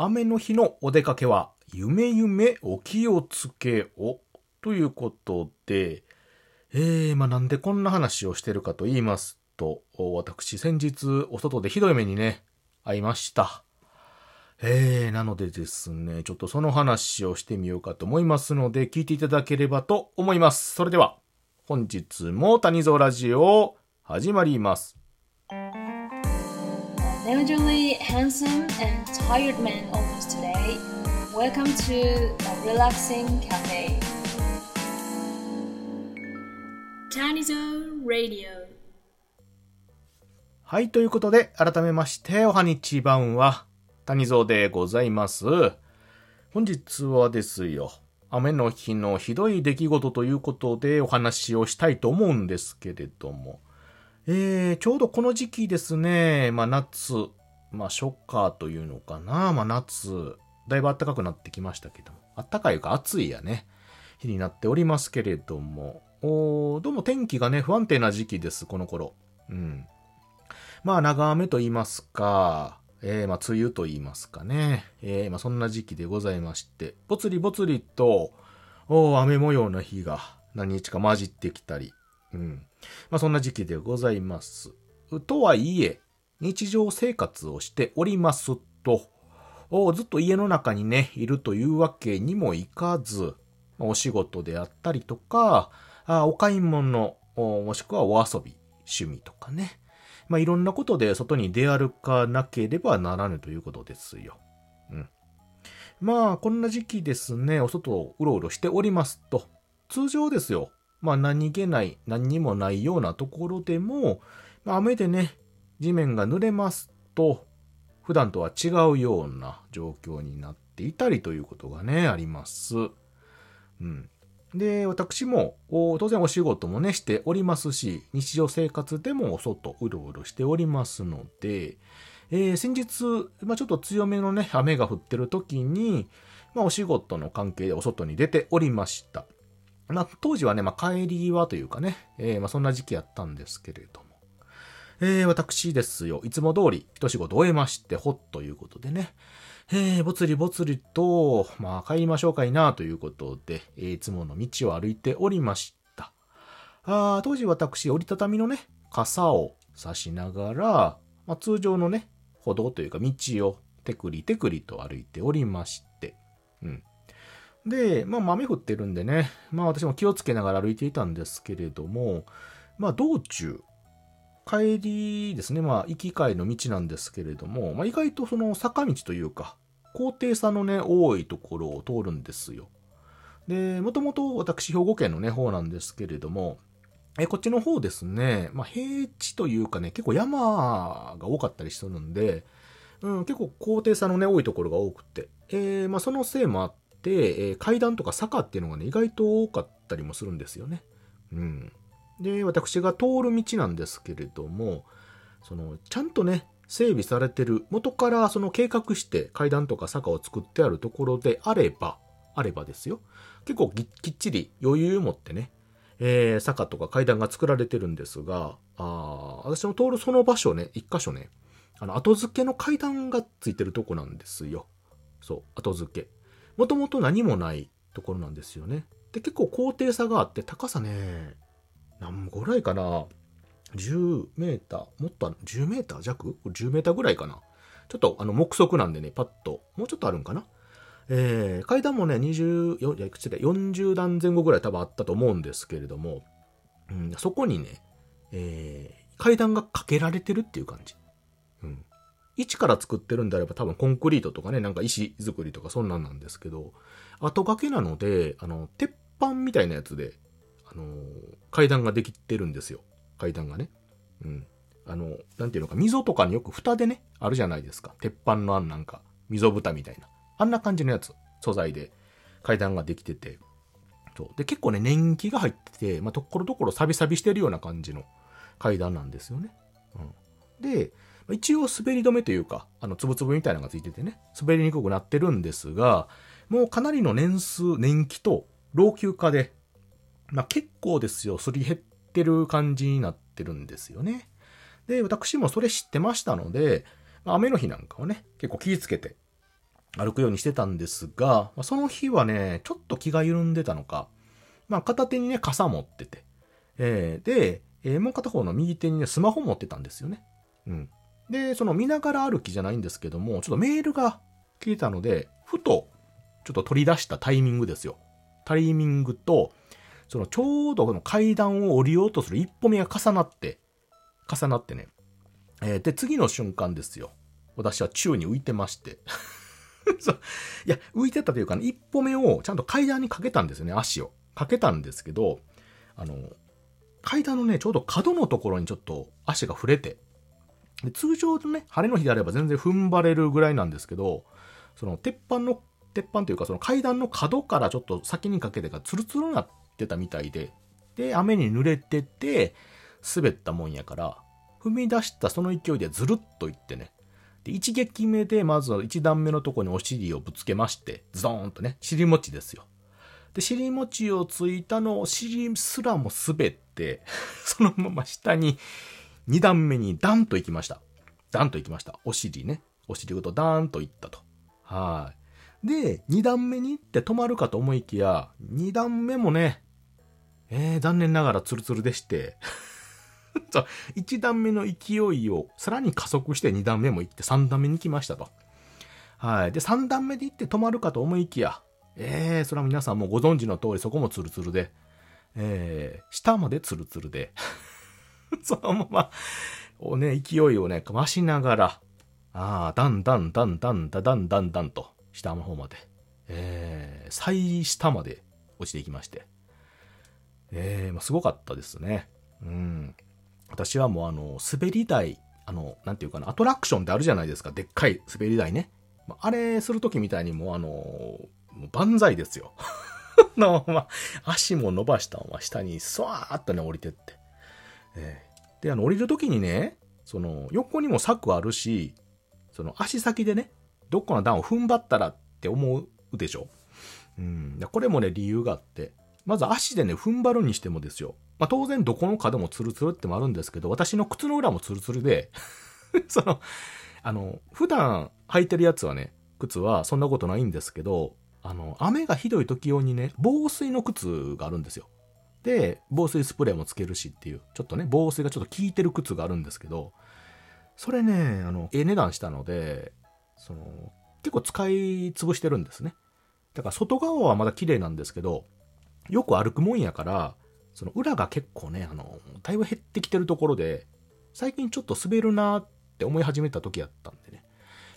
雨の日のお出かけは、夢夢お気をつけを。ということで、えー、まあ、なんでこんな話をしてるかと言いますと、私先日お外でひどい目にね、会いました。えー、なのでですね、ちょっとその話をしてみようかと思いますので、聞いていただければと思います。それでは、本日も谷蔵ラジオ始まります。Elderly, handsome, and tired man almost today. Welcome to a relaxing cafe. Tanizone Radio. はい、ということで、改めまして、おはにちばんは、谷蔵でございます。本日はですよ、雨の日のひどい出来事ということでお話をしたいと思うんですけれども、えー、ちょうどこの時期ですね、まあ夏、まあ初夏というのかな、まあ夏、だいぶ暖かくなってきましたけども、暖かいか暑いやね、日になっておりますけれども、おどうも天気がね、不安定な時期です、この頃。うん。まあ長雨と言いますか、えー、まあ梅雨と言いますかね、えー、まあそんな時期でございまして、ぽつりぽつりと、お雨模様の日が何日か混じってきたり、うん。まあそんな時期でございます。とはいえ、日常生活をしておりますと、ずっと家の中にね、いるというわけにもいかず、お仕事であったりとか、お買い物、もしくはお遊び、趣味とかね。まあ、いろんなことで外に出歩かなければならぬということですよ。うん。まあ、こんな時期ですね、お外をうろうろしておりますと、通常ですよ。まあ何気ない、何にもないようなところでも、まあ、雨でね、地面が濡れますと、普段とは違うような状況になっていたりということがね、あります。うん。で、私も、当然お仕事もね、しておりますし、日常生活でもお外うろうろしておりますので、えー、先日、まあ、ちょっと強めのね、雨が降ってる時に、まあ、お仕事の関係でお外に出ておりました。まあ、当時はね、まあ、帰りはというかね、えー、まあ、そんな時期やったんですけれども。えー、私ですよ、いつも通り一仕事終えまして、ほっということでね、えー、ぼつりぼつりと、まあ、帰りましょうかいな、ということで、えー、いつもの道を歩いておりました。あ当時私、折りたたみのね、傘を差しながら、まあ、通常のね、歩道というか道をテクリテクリと歩いておりまして、うん。で、まあ、豆降ってるんでね、まあ私も気をつけながら歩いていたんですけれども、まあ道中、帰りですね、まあ行き帰りの道なんですけれども、まあ意外とその坂道というか、高低差のね、多いところを通るんですよ。で、もともと私兵庫県のね、方なんですけれども、え、こっちの方ですね、まあ平地というかね、結構山が多かったりするんで、うん、結構高低差のね、多いところが多くて、えー、まあそのせいもあって、えー、階段とか坂っていうのがね、意外と多かったりもするんですよね。うん。で、私が通る道なんですけれども、その、ちゃんとね、整備されてる、元からその計画して階段とか坂を作ってあるところであれば、あればですよ。結構きっちり余裕を持ってね、えー、坂とか階段が作られてるんですが、あ私の通るその場所ね、一箇所ね、あの、後付けの階段がついてるとこなんですよ。そう、後付け。もともと何もないところなんですよね。で、結構高低差があって、高さね、何ぐらいかな ?10 メーター、もっと10メーター弱 ?10 メーターぐらいかなちょっとあの目測なんでね、パッと、もうちょっとあるんかな？えー、階段もね、20、いや、いくつで、40段前後ぐらい多分あったと思うんですけれども、うん、そこにね、えー、階段がかけられてるっていう感じ。一から作ってるんであれば多分コンクリートとかね、なんか石作りとかそんなんなんですけど、後掛けなので、あの、鉄板みたいなやつで、あの階段ができてるんですよ。階段がね。うん。あの、なんていうのか、溝とかによく蓋でね、あるじゃないですか。鉄板のあんなんか、溝蓋みたいな。あんな感じのやつ、素材で階段ができてて。そう。で、結構ね、年季が入ってて、まあ、ところどころサビサビしてるような感じの階段なんですよね。うん。で、一応滑り止めというか、あの、つぶつぶみたいなのがついててね、滑りにくくなってるんですが、もうかなりの年数、年季と老朽化で、まあ結構ですよ、すり減ってる感じになってるんですよね。で、私もそれ知ってましたので、まあ、雨の日なんかはね、結構気ぃつけて歩くようにしてたんですが、まあその日はね、ちょっと気が緩んでたのか、まあ片手にね、傘持ってて、えー、で、えーもう片方の右手にね、スマホ持ってたんですよね。うん。で、その見ながら歩きじゃないんですけども、ちょっとメールが来たので、ふと、ちょっと取り出したタイミングですよ。タイミングと、そのちょうどこの階段を降りようとする一歩目が重なって、重なってね。えーで、次の瞬間ですよ。私は宙に浮いてまして。そういや、浮いてたというかね、一歩目をちゃんと階段にかけたんですよね、足を。かけたんですけど、あの、階段のね、ちょうど角のところにちょっと足が触れて、で通常のね、晴れの日であれば全然踏ん張れるぐらいなんですけど、その鉄板の、鉄板というかその階段の角からちょっと先にかけてがツルツルになってたみたいで、で、雨に濡れてて、滑ったもんやから、踏み出したその勢いでずるっといってね、で、一撃目でまずは一段目のとこにお尻をぶつけまして、ズドーンとね、尻餅ですよ。で、尻餅をついたのを尻すらも滑って、そのまま下に二段目にダンと行きました。ダンと行きました。お尻ね。お尻ごとダーンと行ったと。はい。で、二段目に行って止まるかと思いきや、二段目もね、えー、残念ながらツルツルでして、そう、一段目の勢いをさらに加速して二段目も行って三段目に行きましたと。はい。で、三段目で行って止まるかと思いきや、えー、それは皆さんもご存知の通りそこもツルツルで、えー、下までツルツルで、そのまま、をね、勢いをね、増しながら、ああ、だんだんだんだんだだんだんだんと、下の方まで、えー、最下まで落ちていきまして、えー、まあ、すごかったですね。うん。私はもうあの、滑り台、あの、なんていうかな、アトラクションってあるじゃないですか、でっかい滑り台ね。まああれするときみたいにもうあの、万歳ですよ。のまま、足も伸ばしたまま下にスワーッとね、降りてって。えーで、あの、降りるときにね、その、横にも柵あるし、その、足先でね、どっかの段を踏ん張ったらって思うでしょ。うん。でこれもね、理由があって、まず足でね、踏ん張るにしてもですよ。まあ、当然どこの角もツルツルってもあるんですけど、私の靴の裏もツルツルで、その、あの、普段履いてるやつはね、靴はそんなことないんですけど、あの、雨がひどい時用にね、防水の靴があるんですよ。で、防水スプレーもつけるしっていう、ちょっとね、防水がちょっと効いてる靴があるんですけど、それね、あの、ええ値段したので、その、結構使い潰してるんですね。だから外側はまだ綺麗なんですけど、よく歩くもんやから、その裏が結構ね、あの、だいぶ減ってきてるところで、最近ちょっと滑るなって思い始めた時やったんでね。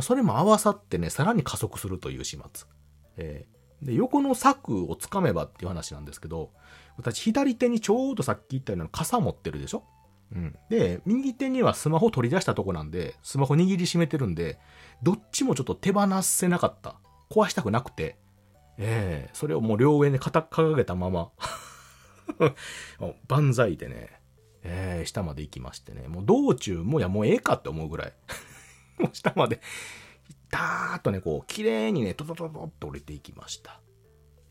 それも合わさってね、さらに加速するという始末。えーで、横の柵をつかめばっていう話なんですけど、私左手にちょうどさっき言ったような傘持ってるでしょ？うん。で、右手にはスマホ取り出したとこなんで、スマホ握りしめてるんで、どっちもちょっと手放せなかった。壊したくなくて、ええそれをもう両上に肩掲げたまま、万歳でね、ええ下まで行きましてね、もう道中もやもうええかって思うぐらい、もう下まで、ダーッとね、こう、綺麗にね、トトトトって降りていきました。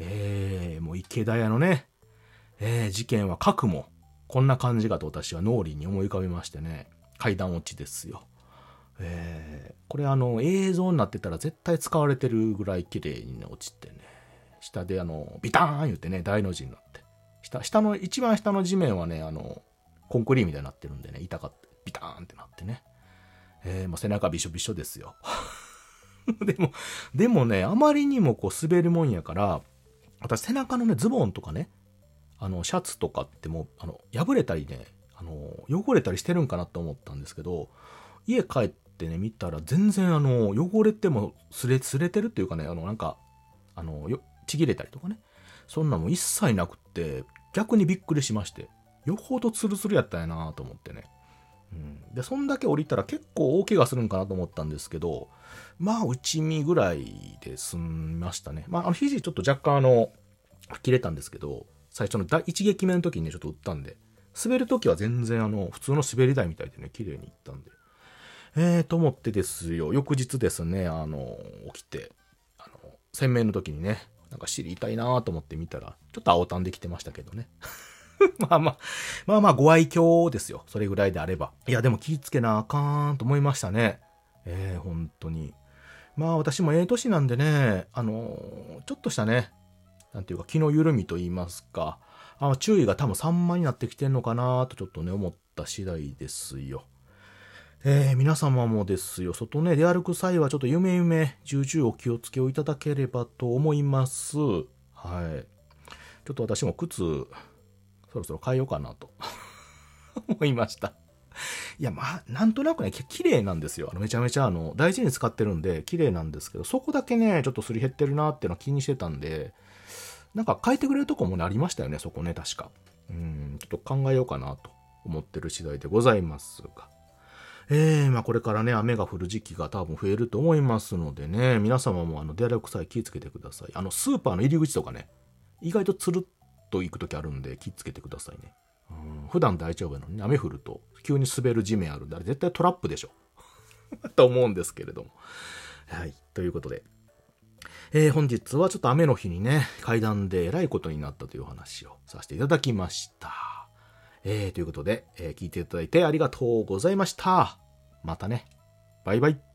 ええもう池田屋のね、ええ事件は核も、こんな感じかと私は脳裏に思い浮かべましてね、階段落ちですよ。えーこれあの映像になってたら絶対使われてるぐらい綺麗にね落ちてね、下であの、ビターン言ってね、大の字になって。下、下の、一番下の地面はね、あの、コンクリみたいになってるんでね、痛かって、ビターンってなってね。えー、もう背中びしょびしょですよ。でも、でもね、あまりにもこう滑るもんやから、私背中のね、ズボンとかね、あの、シャツとかってもう、あの、破れたりね、あの、汚れたりしてるんかなと思ったんですけど、家帰ってね、見たら全然あの、汚れてもすれ、すれてるっていうかね、あの、なんか、あの、よ、ちぎれたりとかね。そんなも一切なくって、逆にびっくりしまして、よほどツルツルやったんやなと思ってね。うん。で、そんだけ降りたら結構大怪我するんかなと思ったんですけど、まあ、内身ぐらいで済みましたね。まあ、あの、肘ちょっと若干あの、切れたんですけど、最初の第一撃目の時にね、ちょっと打ったんで、滑る時は全然あの、普通の滑り台みたいでね、綺麗にいったんで。えーと思ってですよ、翌日ですね、あの、起きて、あの、洗面の時にね、なんか尻痛いなーと思って見たら、ちょっと青たんできてましたけどね。まあまあ、まあまあご愛嬌ですよ。それぐらいであれば。いや、でも気ぃつけなあかんと思いましたね。ええー、本当に。まあ私もええ年なんでね、あのーちょっとしたね、なんていうか気の緩みと言いますか、あ注意が多分散漫になってきてんのかなとちょっとね、思った次第ですよ。えー、皆様もですよ、外ね、出歩く際はちょっと夢夢、重々お気をつけをいただければと思います。はい。ちょっと私も靴、そろそろ変えようかなと 思いました。いや、まあ、なんとなくね、綺麗なんですよ。あのめちゃめちゃ、あの、大事に使ってるんで、綺麗なんですけど、そこだけね、ちょっとすり減ってるなっていうのは気にしてたんで、なんか変えてくれるとこもね、ありましたよね、そこね、確か。うん、ちょっと考えようかなと思ってる次第でございますが。えー、まあこれからね、雨が降る時期が多分増えると思いますのでね、皆様もあの出歩く際気をつけてください。あの、スーパーの入り口とかね、意外とつるっと行く時あるんで気つけてくださいね。うん、普段大丈夫なのに、雨降ると急に滑る地面あるんで、あれ絶対トラップでしょ。と思うんですけれども。はい、ということで。えー本日はちょっと雨の日にね、階段でえらいことになったというお話をさせていただきました。えーということで、えー聞いていただいてありがとうございました。またね。バイバイ。